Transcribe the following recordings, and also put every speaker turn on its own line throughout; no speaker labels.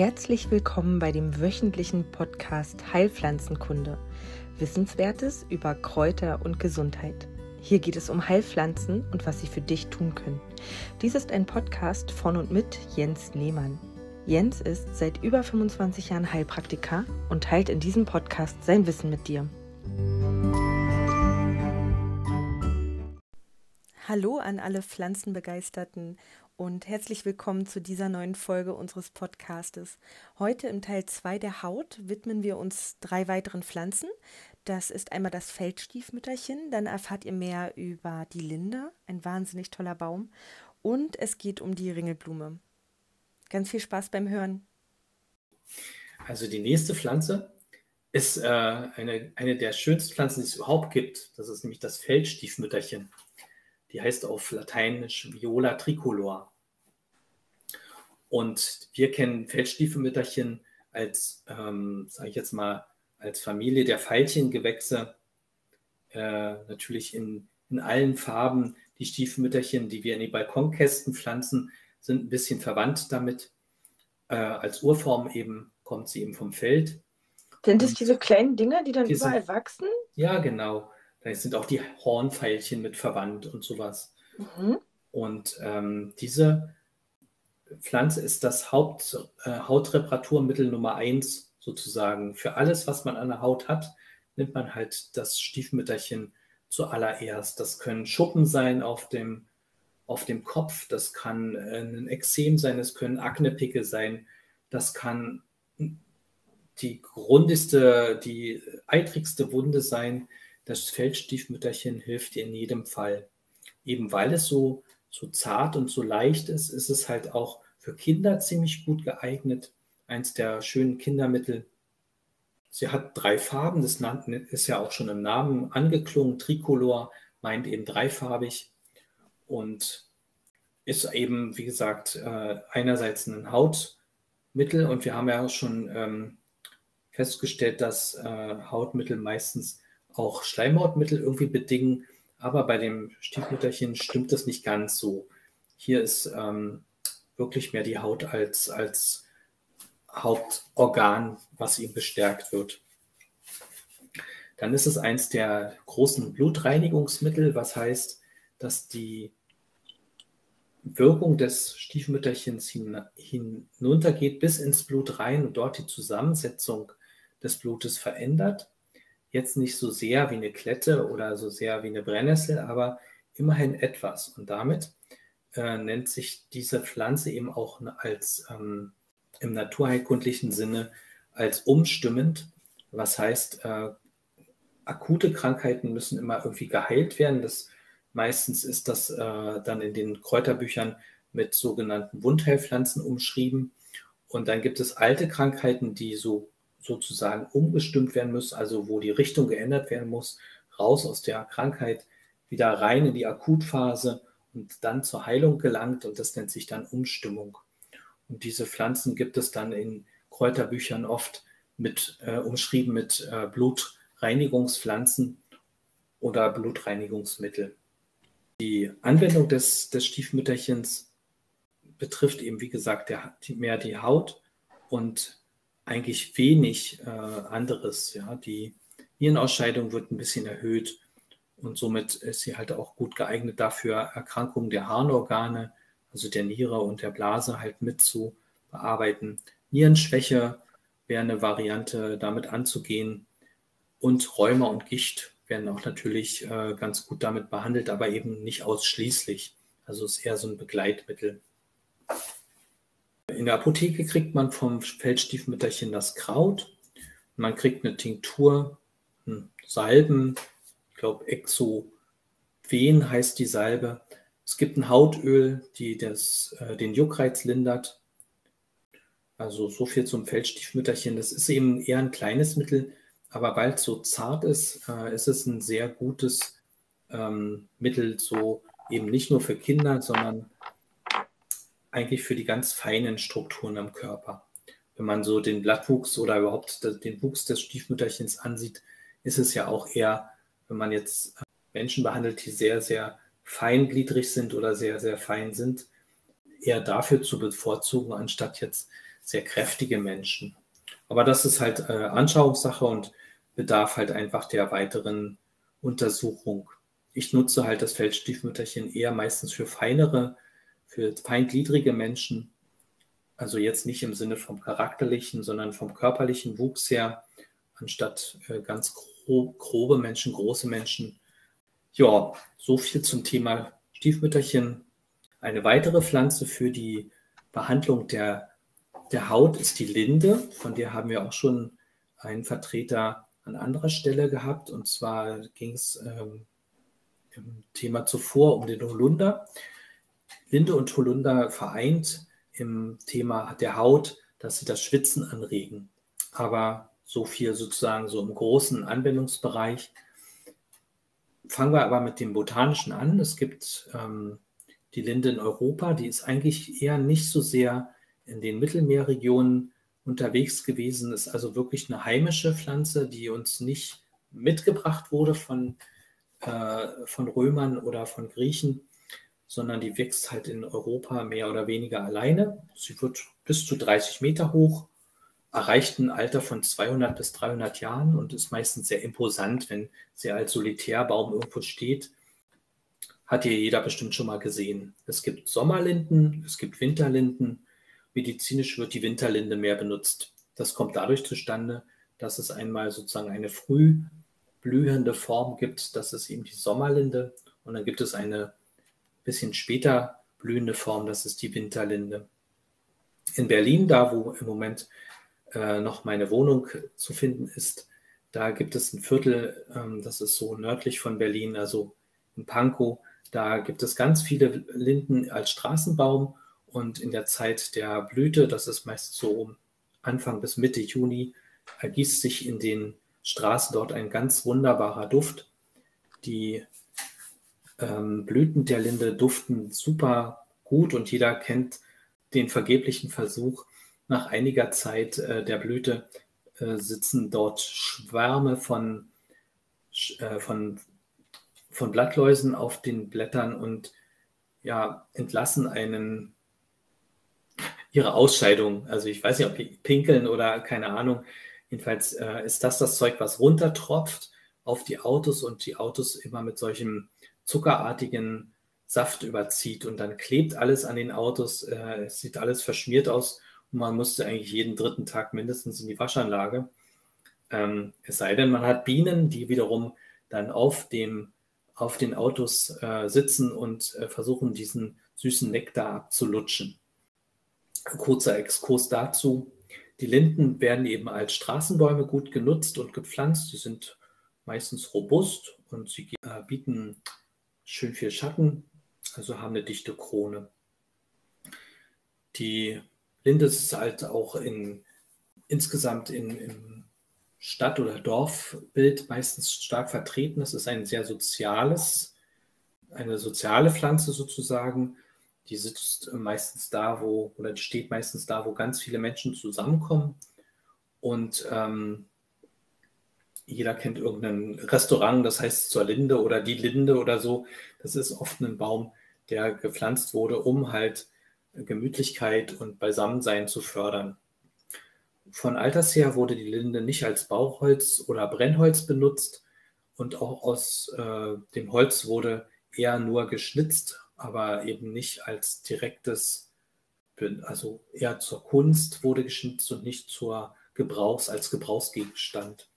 Herzlich willkommen bei dem wöchentlichen Podcast Heilpflanzenkunde. Wissenswertes über Kräuter und Gesundheit. Hier geht es um Heilpflanzen und was sie für dich tun können. Dies ist ein Podcast von und mit Jens Lehmann. Jens ist seit über 25 Jahren Heilpraktiker und teilt in diesem Podcast sein Wissen mit dir. Hallo an alle Pflanzenbegeisterten und herzlich willkommen zu dieser neuen Folge unseres Podcastes. Heute im Teil 2 der Haut widmen wir uns drei weiteren Pflanzen. Das ist einmal das Feldstiefmütterchen, dann erfahrt ihr mehr über die Linde, ein wahnsinnig toller Baum, und es geht um die Ringelblume. Ganz viel Spaß beim Hören.
Also die nächste Pflanze ist äh, eine, eine der schönsten Pflanzen, die es überhaupt gibt. Das ist nämlich das Feldstiefmütterchen. Die heißt auf Lateinisch Viola tricolor. Und wir kennen Feldstiefelmütterchen als, ähm, sage ich jetzt mal, als Familie der Veilchengewächse. Äh, natürlich in, in allen Farben. Die Stiefmütterchen, die wir in die Balkonkästen pflanzen, sind ein bisschen verwandt damit. Äh, als Urform eben kommt sie eben vom Feld.
Sind es diese kleinen Dinger, die dann die überall wachsen?
Ja, genau. Da sind auch die Hornfeilchen mit verwandt und sowas. Mhm. Und ähm, diese Pflanze ist das Haupt, äh, Hautreparaturmittel Nummer eins sozusagen. Für alles, was man an der Haut hat, nimmt man halt das Stiefmütterchen zuallererst. Das können Schuppen sein auf dem, auf dem Kopf, das kann äh, ein Ekzem sein, das können Aknepicke sein, das kann die grundigste, die eitrigste Wunde sein, das Feldstiefmütterchen hilft in jedem Fall. Eben weil es so, so zart und so leicht ist, ist es halt auch für Kinder ziemlich gut geeignet. Eins der schönen Kindermittel. Sie hat drei Farben, das ist ja auch schon im Namen angeklungen. Tricolor meint eben dreifarbig und ist eben, wie gesagt, äh, einerseits ein Hautmittel und wir haben ja schon ähm, festgestellt, dass äh, Hautmittel meistens auch Schleimhautmittel irgendwie bedingen. Aber bei dem Stiefmütterchen stimmt das nicht ganz so. Hier ist ähm, wirklich mehr die Haut als, als Hauptorgan, was ihm bestärkt wird. Dann ist es eins der großen Blutreinigungsmittel, was heißt, dass die Wirkung des Stiefmütterchens hin, hinuntergeht bis ins Blut rein und dort die Zusammensetzung des Blutes verändert Jetzt nicht so sehr wie eine Klette oder so sehr wie eine Brennnessel, aber immerhin etwas. Und damit äh, nennt sich diese Pflanze eben auch als ähm, im naturheilkundlichen Sinne als umstimmend. Was heißt, äh, akute Krankheiten müssen immer irgendwie geheilt werden. Das, meistens ist das äh, dann in den Kräuterbüchern mit sogenannten Wundheilpflanzen umschrieben. Und dann gibt es alte Krankheiten, die so sozusagen umgestimmt werden muss, also wo die Richtung geändert werden muss, raus aus der Krankheit, wieder rein in die Akutphase und dann zur Heilung gelangt und das nennt sich dann Umstimmung. Und diese Pflanzen gibt es dann in Kräuterbüchern oft mit äh, umschrieben mit äh, Blutreinigungspflanzen oder Blutreinigungsmittel. Die Anwendung des, des Stiefmütterchens betrifft eben, wie gesagt, der, die, mehr die Haut und eigentlich wenig äh, anderes. Ja, die Nierenausscheidung wird ein bisschen erhöht und somit ist sie halt auch gut geeignet dafür, Erkrankungen der Harnorgane, also der Niere und der Blase halt mit zu bearbeiten. Nierenschwäche wäre eine Variante, damit anzugehen. Und Rheuma und Gicht werden auch natürlich äh, ganz gut damit behandelt, aber eben nicht ausschließlich. Also ist eher so ein Begleitmittel. In der Apotheke kriegt man vom Feldstiefmütterchen das Kraut. Man kriegt eine Tinktur, Salben, ich glaube Exoven heißt die Salbe. Es gibt ein Hautöl, die das, äh, den Juckreiz lindert. Also so viel zum Feldstiefmütterchen. Das ist eben eher ein kleines Mittel, aber weil es so zart ist, äh, ist es ein sehr gutes ähm, Mittel, so eben nicht nur für Kinder, sondern eigentlich für die ganz feinen Strukturen am Körper. Wenn man so den Blattwuchs oder überhaupt den Wuchs des Stiefmütterchens ansieht, ist es ja auch eher, wenn man jetzt äh, Menschen behandelt, die sehr, sehr feingliedrig sind oder sehr, sehr fein sind, eher dafür zu bevorzugen, anstatt jetzt sehr kräftige Menschen. Aber das ist halt äh, Anschauungssache und bedarf halt einfach der weiteren Untersuchung. Ich nutze halt das Feldstiefmütterchen eher meistens für feinere, für feingliedrige Menschen. Also jetzt nicht im Sinne vom charakterlichen, sondern vom körperlichen Wuchs her, anstatt äh, ganz grob, grobe Menschen, große Menschen. Ja, so viel zum Thema Stiefmütterchen. Eine weitere Pflanze für die Behandlung der, der Haut ist die Linde. Von der haben wir auch schon einen Vertreter an anderer Stelle gehabt. Und zwar ging es ähm, im Thema zuvor um den Holunder. Linde und Holunder vereint im Thema der Haut, dass sie das Schwitzen anregen. Aber so viel sozusagen so im großen Anwendungsbereich. Fangen wir aber mit dem Botanischen an. Es gibt ähm, die Linde in Europa, die ist eigentlich eher nicht so sehr in den Mittelmeerregionen unterwegs gewesen, ist also wirklich eine heimische Pflanze, die uns nicht mitgebracht wurde von, äh, von Römern oder von Griechen, sondern die wächst halt in Europa mehr oder weniger alleine. Sie wird bis zu 30 Meter hoch, erreicht ein Alter von 200 bis 300 Jahren und ist meistens sehr imposant, wenn sie als Solitärbaum irgendwo steht hat hier jeder bestimmt schon mal gesehen. Es gibt Sommerlinden, es gibt Winterlinden. Medizinisch wird die Winterlinde mehr benutzt. Das kommt dadurch zustande, dass es einmal sozusagen eine früh blühende Form gibt, das ist eben die Sommerlinde. Und dann gibt es eine bisschen später blühende Form, das ist die Winterlinde. In Berlin, da wo im Moment äh, noch meine Wohnung zu finden ist, da gibt es ein Viertel, ähm, das ist so nördlich von Berlin, also in Pankow, da gibt es ganz viele Linden als Straßenbaum und in der Zeit der Blüte, das ist meist so Anfang bis Mitte Juni, ergießt sich in den Straßen dort ein ganz wunderbarer Duft. Die ähm, Blüten der Linde duften super gut und jeder kennt den vergeblichen Versuch. Nach einiger Zeit äh, der Blüte äh, sitzen dort Schwärme von, äh, von von Blattläusen auf den Blättern und ja, entlassen einen ihre Ausscheidung. Also ich weiß nicht, ob pinkeln oder keine Ahnung. Jedenfalls äh, ist das das Zeug, was runtertropft auf die Autos und die Autos immer mit solchem zuckerartigen Saft überzieht und dann klebt alles an den Autos. Äh, es sieht alles verschmiert aus und man musste eigentlich jeden dritten Tag mindestens in die Waschanlage. Ähm, es sei denn, man hat Bienen, die wiederum dann auf dem auf den Autos äh, sitzen und äh, versuchen, diesen süßen Nektar abzulutschen. Kurzer Exkurs dazu. Die Linden werden eben als Straßenbäume gut genutzt und gepflanzt. Sie sind meistens robust und sie äh, bieten schön viel Schatten, also haben eine dichte Krone. Die Linde ist halt auch in, insgesamt in, in Stadt- oder Dorfbild meistens stark vertreten. Es ist ein sehr soziales, eine soziale Pflanze sozusagen. Die sitzt meistens da, wo, oder steht meistens da, wo ganz viele Menschen zusammenkommen. Und ähm, jeder kennt irgendein Restaurant, das heißt zur Linde oder die Linde oder so. Das ist oft ein Baum, der gepflanzt wurde, um halt Gemütlichkeit und Beisammensein zu fördern. Von alters her wurde die Linde nicht als Bauholz oder Brennholz benutzt und auch aus äh, dem Holz wurde eher nur geschnitzt, aber eben nicht als direktes, also eher zur Kunst wurde geschnitzt und nicht zur Gebrauchs, als Gebrauchsgegenstand.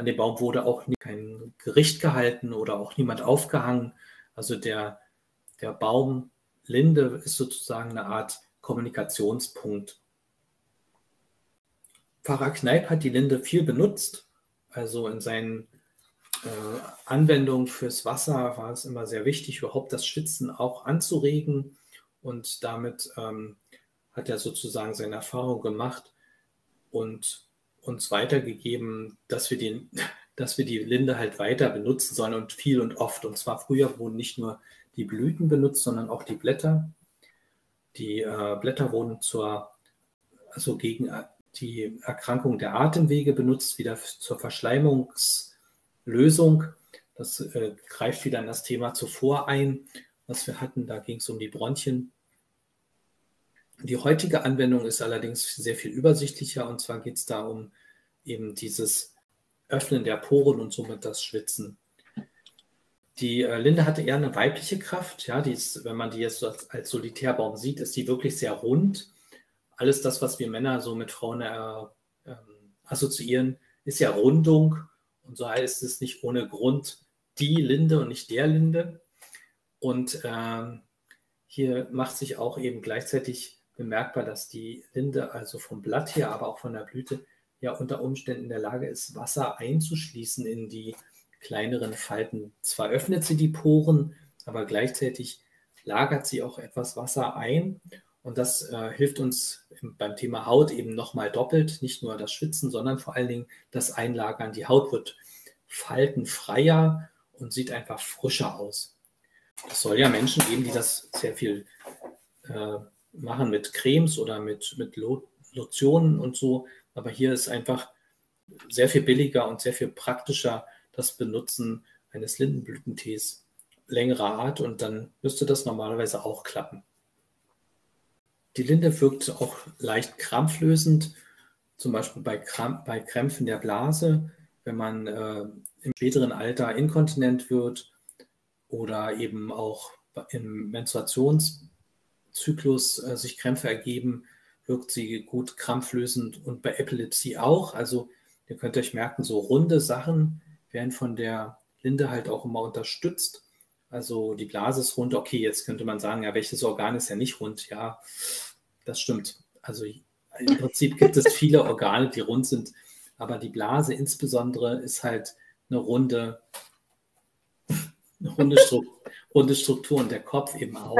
An dem Baum wurde auch kein Gericht gehalten oder auch niemand aufgehangen. Also der, der Baum Linde ist sozusagen eine Art Kommunikationspunkt Pfarrer Kneip hat die Linde viel benutzt. Also in seinen äh, Anwendungen fürs Wasser war es immer sehr wichtig, überhaupt das Schwitzen auch anzuregen. Und damit ähm, hat er sozusagen seine Erfahrung gemacht und uns weitergegeben, dass wir, den, dass wir die Linde halt weiter benutzen sollen und viel und oft. Und zwar früher wurden nicht nur die Blüten benutzt, sondern auch die Blätter. Die äh, Blätter wurden zur, also gegen die Erkrankung der Atemwege benutzt, wieder zur Verschleimungslösung. Das äh, greift wieder in das Thema zuvor ein, was wir hatten. Da ging es um die Bronchien. Die heutige Anwendung ist allerdings sehr viel übersichtlicher und zwar geht es da um eben dieses Öffnen der Poren und somit das Schwitzen. Die äh, Linde hatte eher eine weibliche Kraft. Ja, die ist, wenn man die jetzt als, als Solitärbaum sieht, ist die wirklich sehr rund. Alles das, was wir Männer so mit Frauen äh, äh, assoziieren, ist ja Rundung. Und so heißt es nicht ohne Grund die Linde und nicht der Linde. Und ähm, hier macht sich auch eben gleichzeitig bemerkbar, dass die Linde also vom Blatt her, aber auch von der Blüte ja unter Umständen in der Lage ist, Wasser einzuschließen in die kleineren Falten. Zwar öffnet sie die Poren, aber gleichzeitig lagert sie auch etwas Wasser ein. Und das äh, hilft uns beim Thema Haut eben nochmal doppelt. Nicht nur das Schwitzen, sondern vor allen Dingen das Einlagern. Die Haut wird faltenfreier und sieht einfach frischer aus. Es soll ja Menschen geben, die das sehr viel äh, machen mit Cremes oder mit, mit Lotionen und so. Aber hier ist einfach sehr viel billiger und sehr viel praktischer das Benutzen eines Lindenblütentees längerer Art und dann müsste das normalerweise auch klappen. Die Linde wirkt auch leicht krampflösend, zum Beispiel bei, Kramp bei Krämpfen der Blase, wenn man äh, im späteren Alter inkontinent wird oder eben auch im Menstruationszyklus äh, sich Krämpfe ergeben, wirkt sie gut krampflösend und bei Epilepsie auch. Also ihr könnt euch merken, so runde Sachen werden von der Linde halt auch immer unterstützt. Also die Blase ist rund, okay, jetzt könnte man sagen, ja, welches Organ ist ja nicht rund? Ja, das stimmt. Also im Prinzip gibt es viele Organe, die rund sind, aber die Blase insbesondere ist halt eine runde, eine runde, Struktur, runde Struktur und der Kopf eben auch.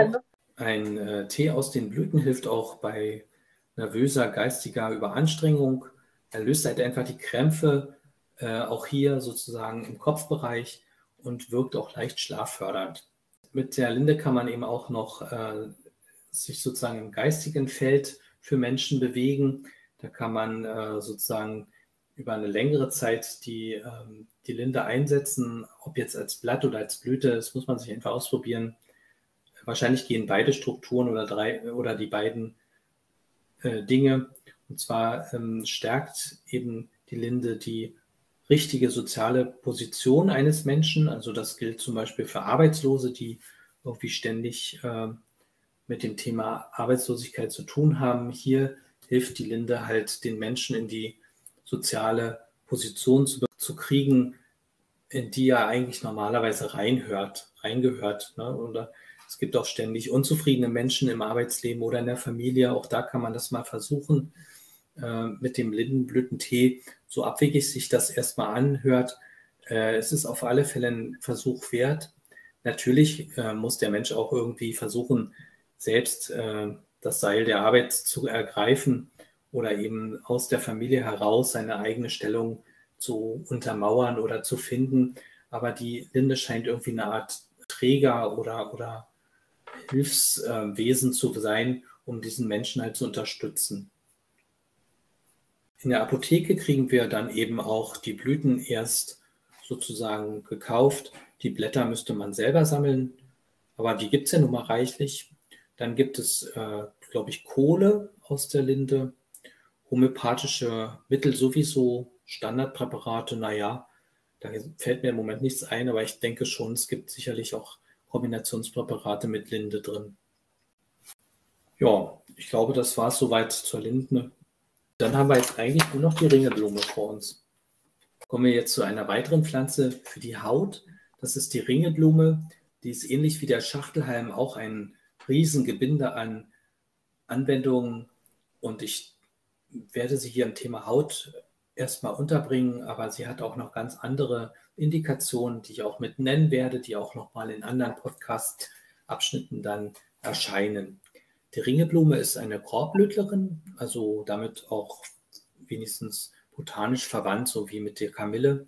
Ein äh, Tee aus den Blüten hilft auch bei nervöser, geistiger Überanstrengung. Er löst halt einfach die Krämpfe äh, auch hier sozusagen im Kopfbereich und wirkt auch leicht schlaffördernd. Mit der Linde kann man eben auch noch äh, sich sozusagen im geistigen Feld für Menschen bewegen. Da kann man äh, sozusagen über eine längere Zeit die, ähm, die Linde einsetzen, ob jetzt als Blatt oder als Blüte, das muss man sich einfach ausprobieren. Wahrscheinlich gehen beide Strukturen oder drei oder die beiden äh, Dinge. Und zwar ähm, stärkt eben die Linde die richtige soziale Position eines Menschen. Also das gilt zum Beispiel für Arbeitslose, die irgendwie ständig äh, mit dem Thema Arbeitslosigkeit zu tun haben. Hier hilft die Linde halt den Menschen in die soziale Position zu, zu kriegen, in die er eigentlich normalerweise reinhört, reingehört. Ne? Oder es gibt auch ständig unzufriedene Menschen im Arbeitsleben oder in der Familie. Auch da kann man das mal versuchen äh, mit dem Lindenblütentee, so abwegig sich das erstmal anhört. Äh, es ist auf alle Fälle ein Versuch wert. Natürlich äh, muss der Mensch auch irgendwie versuchen, selbst äh, das Seil der Arbeit zu ergreifen oder eben aus der Familie heraus seine eigene Stellung zu untermauern oder zu finden. Aber die Linde scheint irgendwie eine Art Träger oder, oder Hilfswesen zu sein, um diesen Menschen halt zu unterstützen. In der Apotheke kriegen wir dann eben auch die Blüten erst sozusagen gekauft. Die Blätter müsste man selber sammeln, aber die gibt es ja nun mal reichlich. Dann gibt es, äh, glaube ich, Kohle aus der Linde, homöopathische Mittel sowieso, Standardpräparate, naja, da fällt mir im Moment nichts ein, aber ich denke schon, es gibt sicherlich auch Kombinationspräparate mit Linde drin. Ja, ich glaube, das war es soweit zur Linde. Dann haben wir jetzt eigentlich nur noch die Ringelblume vor uns. Kommen wir jetzt zu einer weiteren Pflanze für die Haut. Das ist die Ringelblume. Die ist ähnlich wie der Schachtelhalm auch ein Riesengebinde an Anwendungen. Und ich werde sie hier im Thema Haut erstmal unterbringen, aber sie hat auch noch ganz andere Indikationen, die ich auch mit nennen werde, die auch nochmal in anderen Podcast-Abschnitten dann erscheinen. Die Ringelblume ist eine Korbblütlerin, also damit auch wenigstens botanisch verwandt, so wie mit der Kamille.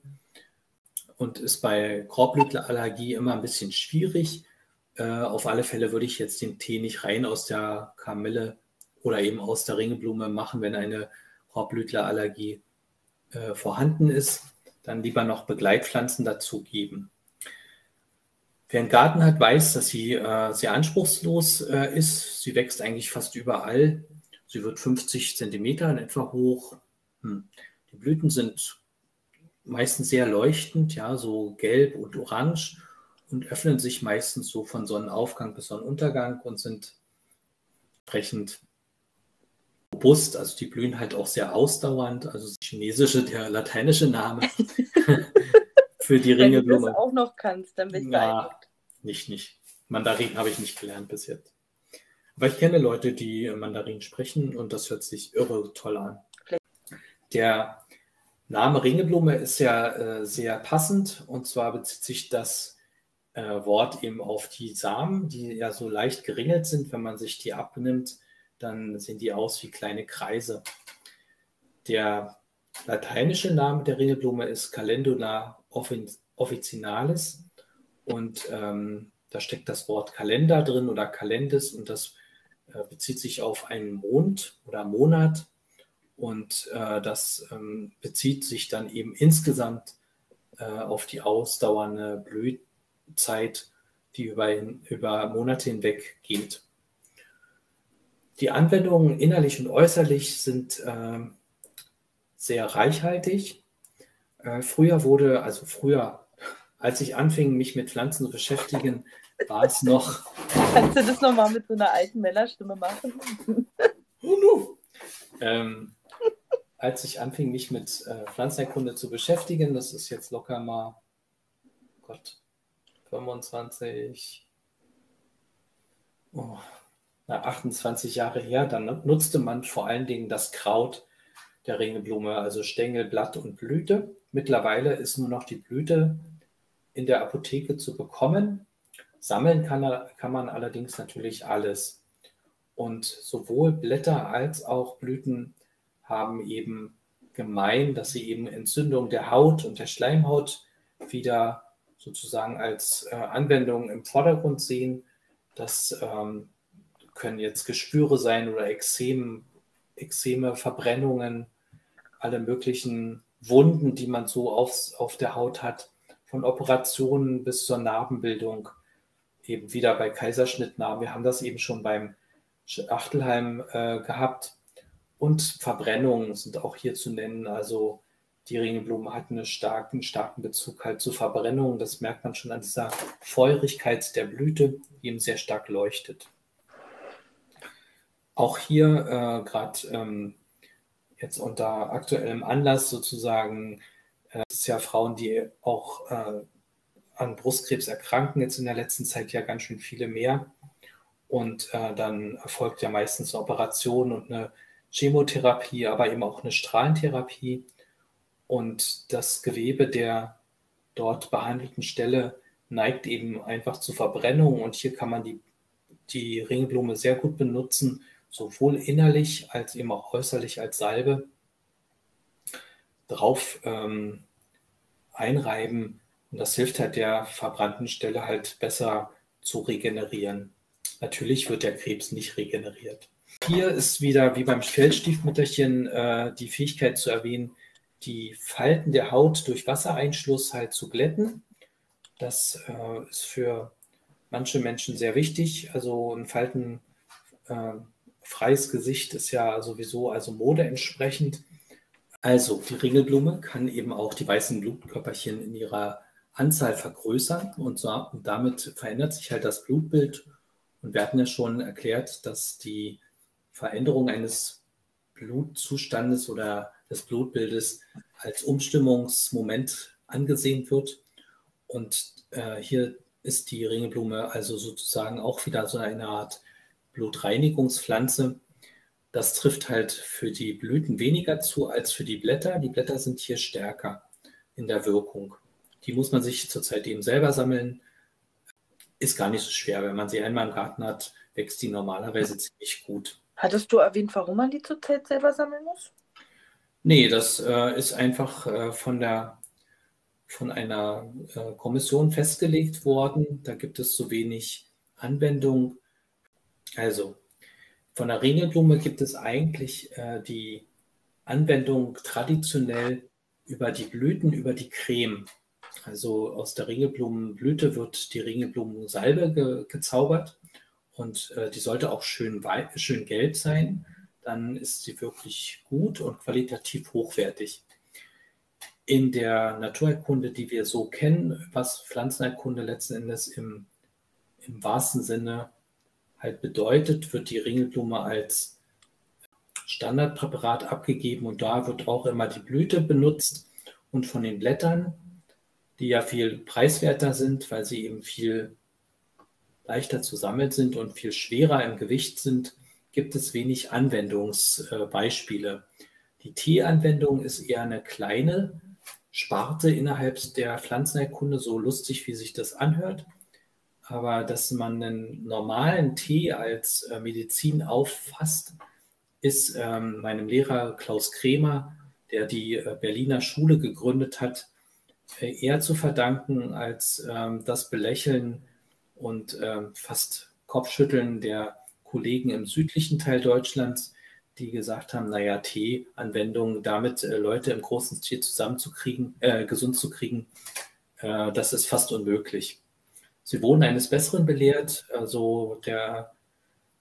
Und ist bei Korbblütlerallergie immer ein bisschen schwierig. Äh, auf alle Fälle würde ich jetzt den Tee nicht rein aus der Kamille oder eben aus der Ringelblume machen, wenn eine Korbblütlerallergie äh, vorhanden ist. Dann lieber noch Begleitpflanzen dazugeben. Wer einen Garten hat, weiß, dass sie äh, sehr anspruchslos äh, ist. Sie wächst eigentlich fast überall. Sie wird 50 Zentimeter in etwa hoch. Hm. Die Blüten sind meistens sehr leuchtend, ja, so gelb und orange und öffnen sich meistens so von Sonnenaufgang bis Sonnenuntergang und sind entsprechend robust. Also die blühen halt auch sehr ausdauernd. Also chinesische, der lateinische Name für die Ringelblume. Wenn
du das auch noch kannst, dann bin ich ja,
Nicht, nicht. Mandarin habe ich nicht gelernt bis jetzt. Aber ich kenne Leute, die Mandarin sprechen und das hört sich irre toll an. Der Name Ringelblume ist ja äh, sehr passend und zwar bezieht sich das äh, Wort eben auf die Samen, die ja so leicht geringelt sind. Wenn man sich die abnimmt, dann sehen die aus wie kleine Kreise. Der lateinische Name der Ringelblume ist Calendula officinalis und ähm, da steckt das Wort Kalender drin oder Kalendis und das äh, bezieht sich auf einen Mond oder Monat und äh, das ähm, bezieht sich dann eben insgesamt äh, auf die ausdauernde Blühzeit, die über, über Monate hinweg geht. Die Anwendungen innerlich und äußerlich sind äh, sehr reichhaltig. Äh, früher wurde, also früher, als ich anfing, mich mit Pflanzen zu beschäftigen, war es noch.
Kannst du das nochmal mit so einer alten Männerstimme machen?
ähm, als ich anfing, mich mit äh, Pflanzenerkunde zu beschäftigen, das ist jetzt locker mal, Gott, 25, oh, 28 Jahre her, dann nutzte man vor allen Dingen das Kraut der Ringelblume, also Stängel, Blatt und Blüte. Mittlerweile ist nur noch die Blüte in der Apotheke zu bekommen. Sammeln kann, kann man allerdings natürlich alles. Und sowohl Blätter als auch Blüten haben eben gemein, dass sie eben Entzündung der Haut und der Schleimhaut wieder sozusagen als äh, Anwendung im Vordergrund sehen. Das ähm, können jetzt Geschwüre sein oder Ekzem, Ekzeme, Verbrennungen, alle möglichen Wunden, die man so auf, auf der Haut hat, von Operationen bis zur Narbenbildung, eben wieder bei Kaiserschnittnarben. Wir haben das eben schon beim Achtelheim äh, gehabt. Und Verbrennungen sind auch hier zu nennen. Also die Ringelblume hat einen starken, starken Bezug halt zu Verbrennungen. Das merkt man schon an dieser Feurigkeit der Blüte, die eben sehr stark leuchtet. Auch hier äh, gerade ähm, jetzt unter aktuellem Anlass sozusagen, äh, es ist ja Frauen, die auch äh, an Brustkrebs erkranken, jetzt in der letzten Zeit ja ganz schön viele mehr. Und äh, dann erfolgt ja meistens eine Operation und eine Chemotherapie, aber eben auch eine Strahlentherapie. Und das Gewebe der dort behandelten Stelle neigt eben einfach zu Verbrennung. Und hier kann man die, die Ringblume sehr gut benutzen, sowohl innerlich als eben auch äußerlich als Salbe drauf ähm, einreiben. Und das hilft halt der verbrannten Stelle halt besser zu regenerieren. Natürlich wird der Krebs nicht regeneriert. Hier ist wieder wie beim Feldstiefmütterchen äh, die Fähigkeit zu erwähnen, die Falten der Haut durch Wassereinschluss halt zu glätten. Das äh, ist für manche Menschen sehr wichtig. Also ein Falten äh, freies Gesicht ist ja sowieso also Mode entsprechend. Also die Ringelblume kann eben auch die weißen Blutkörperchen in ihrer Anzahl vergrößern und, so, und damit verändert sich halt das Blutbild. Und wir hatten ja schon erklärt, dass die Veränderung eines Blutzustandes oder des Blutbildes als Umstimmungsmoment angesehen wird. Und äh, hier ist die Ringelblume also sozusagen auch wieder so eine Art Blutreinigungspflanze. Das trifft halt für die Blüten weniger zu als für die Blätter. Die Blätter sind hier stärker in der Wirkung. Die muss man sich zurzeit eben selber sammeln. Ist gar nicht so schwer. Wenn man sie einmal im Garten hat, wächst die normalerweise ziemlich gut.
Hattest du erwähnt, warum man die zurzeit selber sammeln muss?
Nee, das äh, ist einfach äh, von, der, von einer äh, Kommission festgelegt worden. Da gibt es zu wenig Anwendung also, von der Ringelblume gibt es eigentlich äh, die Anwendung traditionell über die Blüten, über die Creme. Also aus der Ringelblumenblüte wird die Ringelblumensalbe ge gezaubert und äh, die sollte auch schön, schön gelb sein. Dann ist sie wirklich gut und qualitativ hochwertig. In der Naturerkunde, die wir so kennen, was Pflanzenerkunde letzten Endes im, im wahrsten Sinne halt bedeutet, wird die Ringelblume als Standardpräparat abgegeben und da wird auch immer die Blüte benutzt und von den Blättern, die ja viel preiswerter sind, weil sie eben viel leichter zu sammeln sind und viel schwerer im Gewicht sind, gibt es wenig Anwendungsbeispiele. Die Teeanwendung ist eher eine kleine Sparte innerhalb der Pflanzenerkunde, so lustig wie sich das anhört. Aber dass man einen normalen Tee als äh, Medizin auffasst, ist ähm, meinem Lehrer Klaus Kremer, der die äh, Berliner Schule gegründet hat, äh, eher zu verdanken als ähm, das Belächeln und ähm, fast Kopfschütteln der Kollegen im südlichen Teil Deutschlands, die gesagt haben, naja, Tee-Anwendungen, damit äh, Leute im großen Stil zusammenzukriegen, äh, gesund zu kriegen, äh, das ist fast unmöglich. Sie wurden eines Besseren belehrt. Also der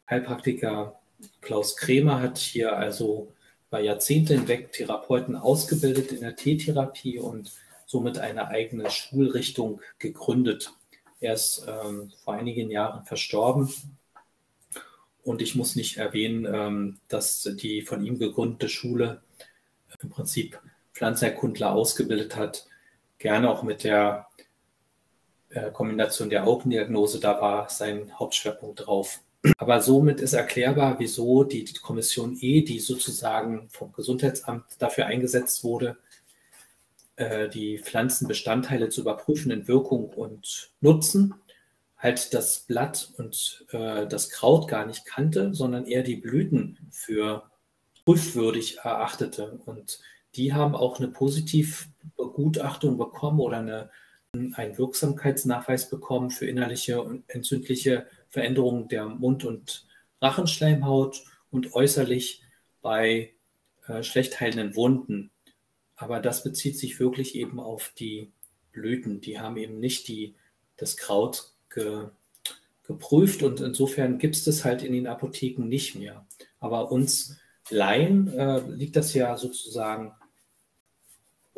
Heilpraktiker Klaus Kremer hat hier also bei Jahrzehnten hinweg Therapeuten ausgebildet in der Teetherapie und somit eine eigene Schulrichtung gegründet. Er ist ähm, vor einigen Jahren verstorben und ich muss nicht erwähnen, ähm, dass die von ihm gegründete Schule im Prinzip Pflanzenerkundler ausgebildet hat, gerne auch mit der Kombination der Augendiagnose, da war sein Hauptschwerpunkt drauf. Aber somit ist erklärbar, wieso die Kommission E, die sozusagen vom Gesundheitsamt dafür eingesetzt wurde, äh, die Pflanzenbestandteile zu überprüfen in Wirkung und Nutzen, halt das Blatt und äh, das Kraut gar nicht kannte, sondern eher die Blüten für prüfwürdig erachtete. Und die haben auch eine Positivbegutachtung bekommen oder eine, einen Wirksamkeitsnachweis bekommen für innerliche und entzündliche Veränderungen der Mund- und Rachenschleimhaut und äußerlich bei äh, schlecht heilenden Wunden. Aber das bezieht sich wirklich eben auf die Blüten. Die haben eben nicht die, das Kraut ge, geprüft und insofern gibt es das halt in den Apotheken nicht mehr. Aber uns Laien äh, liegt das ja sozusagen,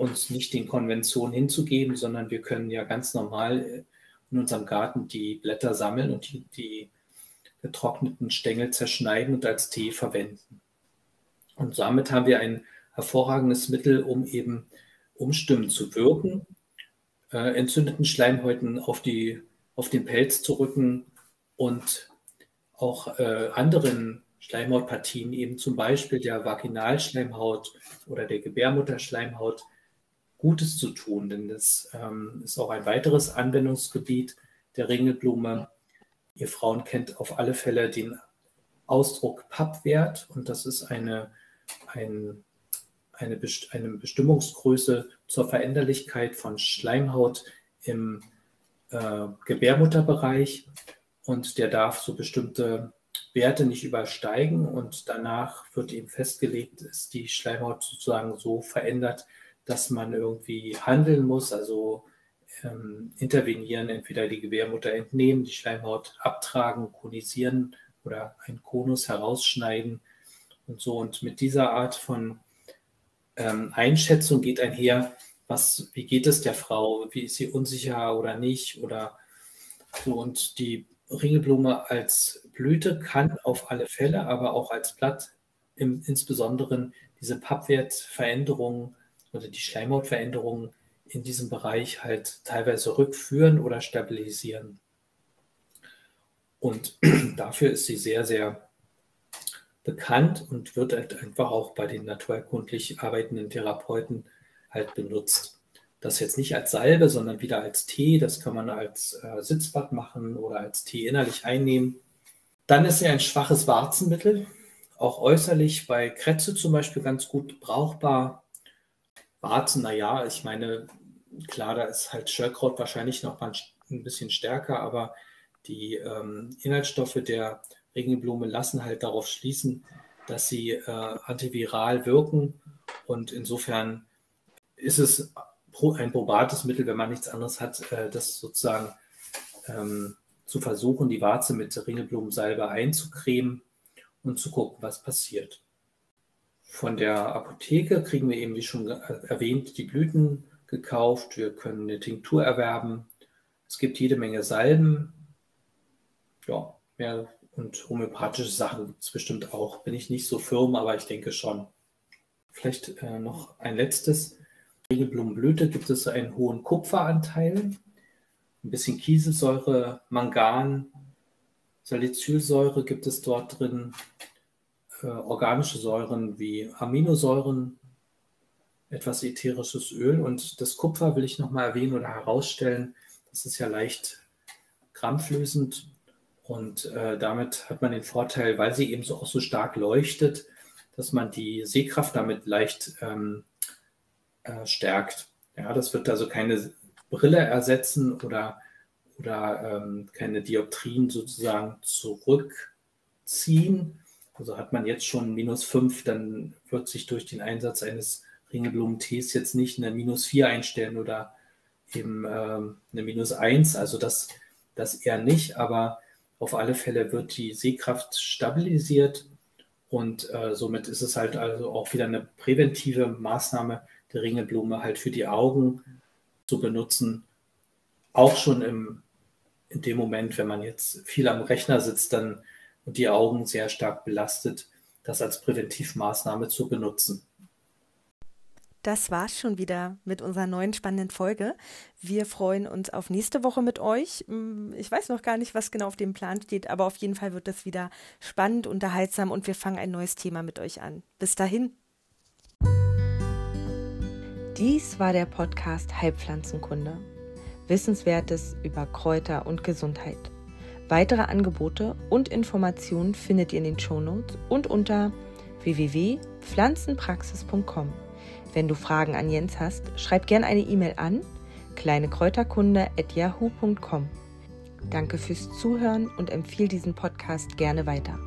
uns nicht den Konventionen hinzugeben, sondern wir können ja ganz normal äh, in unserem Garten die Blätter sammeln und die, die getrockneten Stängel zerschneiden und als Tee verwenden. Und damit haben wir ein hervorragendes Mittel, um eben umstimmend zu wirken, äh, entzündeten Schleimhäuten auf die auf den Pelz zu rücken und auch äh, anderen Schleimhautpartien, eben zum Beispiel der Vaginalschleimhaut oder der Gebärmutterschleimhaut, Gutes zu tun. Denn das ähm, ist auch ein weiteres Anwendungsgebiet der Ringelblume. Ihr Frauen kennt auf alle Fälle den Ausdruck Pappwert und das ist eine, ein, eine, eine Bestimmungsgröße zur Veränderlichkeit von Schleimhaut im äh, Gebärmutterbereich und der darf so bestimmte Werte nicht übersteigen und danach wird eben festgelegt, ist die Schleimhaut sozusagen so verändert, dass man irgendwie handeln muss, also ähm, intervenieren, entweder die Gebärmutter entnehmen, die Schleimhaut abtragen, konisieren oder einen Konus herausschneiden und so. Und mit dieser Art von ähm, Einschätzung geht einher, was, wie geht es der Frau, wie ist sie unsicher oder nicht oder so. Und die Ringelblume als Blüte kann auf alle Fälle, aber auch als Blatt im, insbesondere diese Pappwertveränderungen oder die Schleimhautveränderungen in diesem Bereich halt teilweise rückführen oder stabilisieren. Und dafür ist sie sehr, sehr bekannt und wird halt einfach auch bei den naturerkundlich arbeitenden Therapeuten halt benutzt. Das jetzt nicht als Salbe, sondern wieder als Tee. Das kann man als äh, Sitzbad machen oder als Tee innerlich einnehmen. Dann ist sie ein schwaches Warzenmittel, auch äußerlich bei Krätze zum Beispiel ganz gut brauchbar. Warzen, naja, ich meine, klar, da ist halt Schöllkraut wahrscheinlich noch mal ein bisschen stärker, aber die ähm, Inhaltsstoffe der Regenblume lassen halt darauf schließen, dass sie äh, antiviral wirken und insofern ist es ein probates Mittel, wenn man nichts anderes hat, äh, das sozusagen ähm, zu versuchen, die Warze mit Ringelblumensalbe einzucremen und zu gucken, was passiert. Von der Apotheke kriegen wir eben, wie schon erwähnt, die Blüten gekauft. Wir können eine Tinktur erwerben. Es gibt jede Menge Salben. Ja, mehr und homöopathische Sachen gibt es bestimmt auch. Bin ich nicht so firm, aber ich denke schon. Vielleicht äh, noch ein letztes. Regelblumenblüte gibt es einen hohen Kupferanteil, ein bisschen Kieselsäure, Mangan, Salicylsäure gibt es dort drin, äh, organische Säuren wie Aminosäuren, etwas ätherisches Öl und das Kupfer will ich nochmal erwähnen oder herausstellen. Das ist ja leicht krampflösend und äh, damit hat man den Vorteil, weil sie eben so auch so stark leuchtet, dass man die Sehkraft damit leicht ähm, äh, stärkt. Ja, das wird also keine Brille ersetzen oder, oder ähm, keine Dioptrien sozusagen zurückziehen. Also hat man jetzt schon minus 5, dann wird sich durch den Einsatz eines Ringelblumen-Tees jetzt nicht eine minus 4 einstellen oder eben ähm, eine minus 1. Also das, das eher nicht, aber auf alle Fälle wird die Sehkraft stabilisiert und äh, somit ist es halt also auch wieder eine präventive Maßnahme, die Ringelblume halt für die Augen zu benutzen. Auch schon im, in dem Moment, wenn man jetzt viel am Rechner sitzt dann und die Augen sehr stark belastet, das als Präventivmaßnahme zu benutzen
das war's schon wieder mit unserer neuen spannenden Folge. Wir freuen uns auf nächste Woche mit euch. Mm, ich weiß noch gar nicht, was genau auf dem Plan steht, aber auf jeden Fall wird das wieder spannend, unterhaltsam und wir fangen ein neues Thema mit euch an. Bis dahin. Dies war der Podcast Heilpflanzenkunde. Wissenswertes über Kräuter und Gesundheit. Weitere Angebote und Informationen findet ihr in den Shownotes und unter www.pflanzenpraxis.com. Wenn du Fragen an Jens hast, schreib gerne eine E-Mail an kleinekräuterkunde@yahoo.com. Danke fürs Zuhören und empfehle diesen Podcast gerne weiter.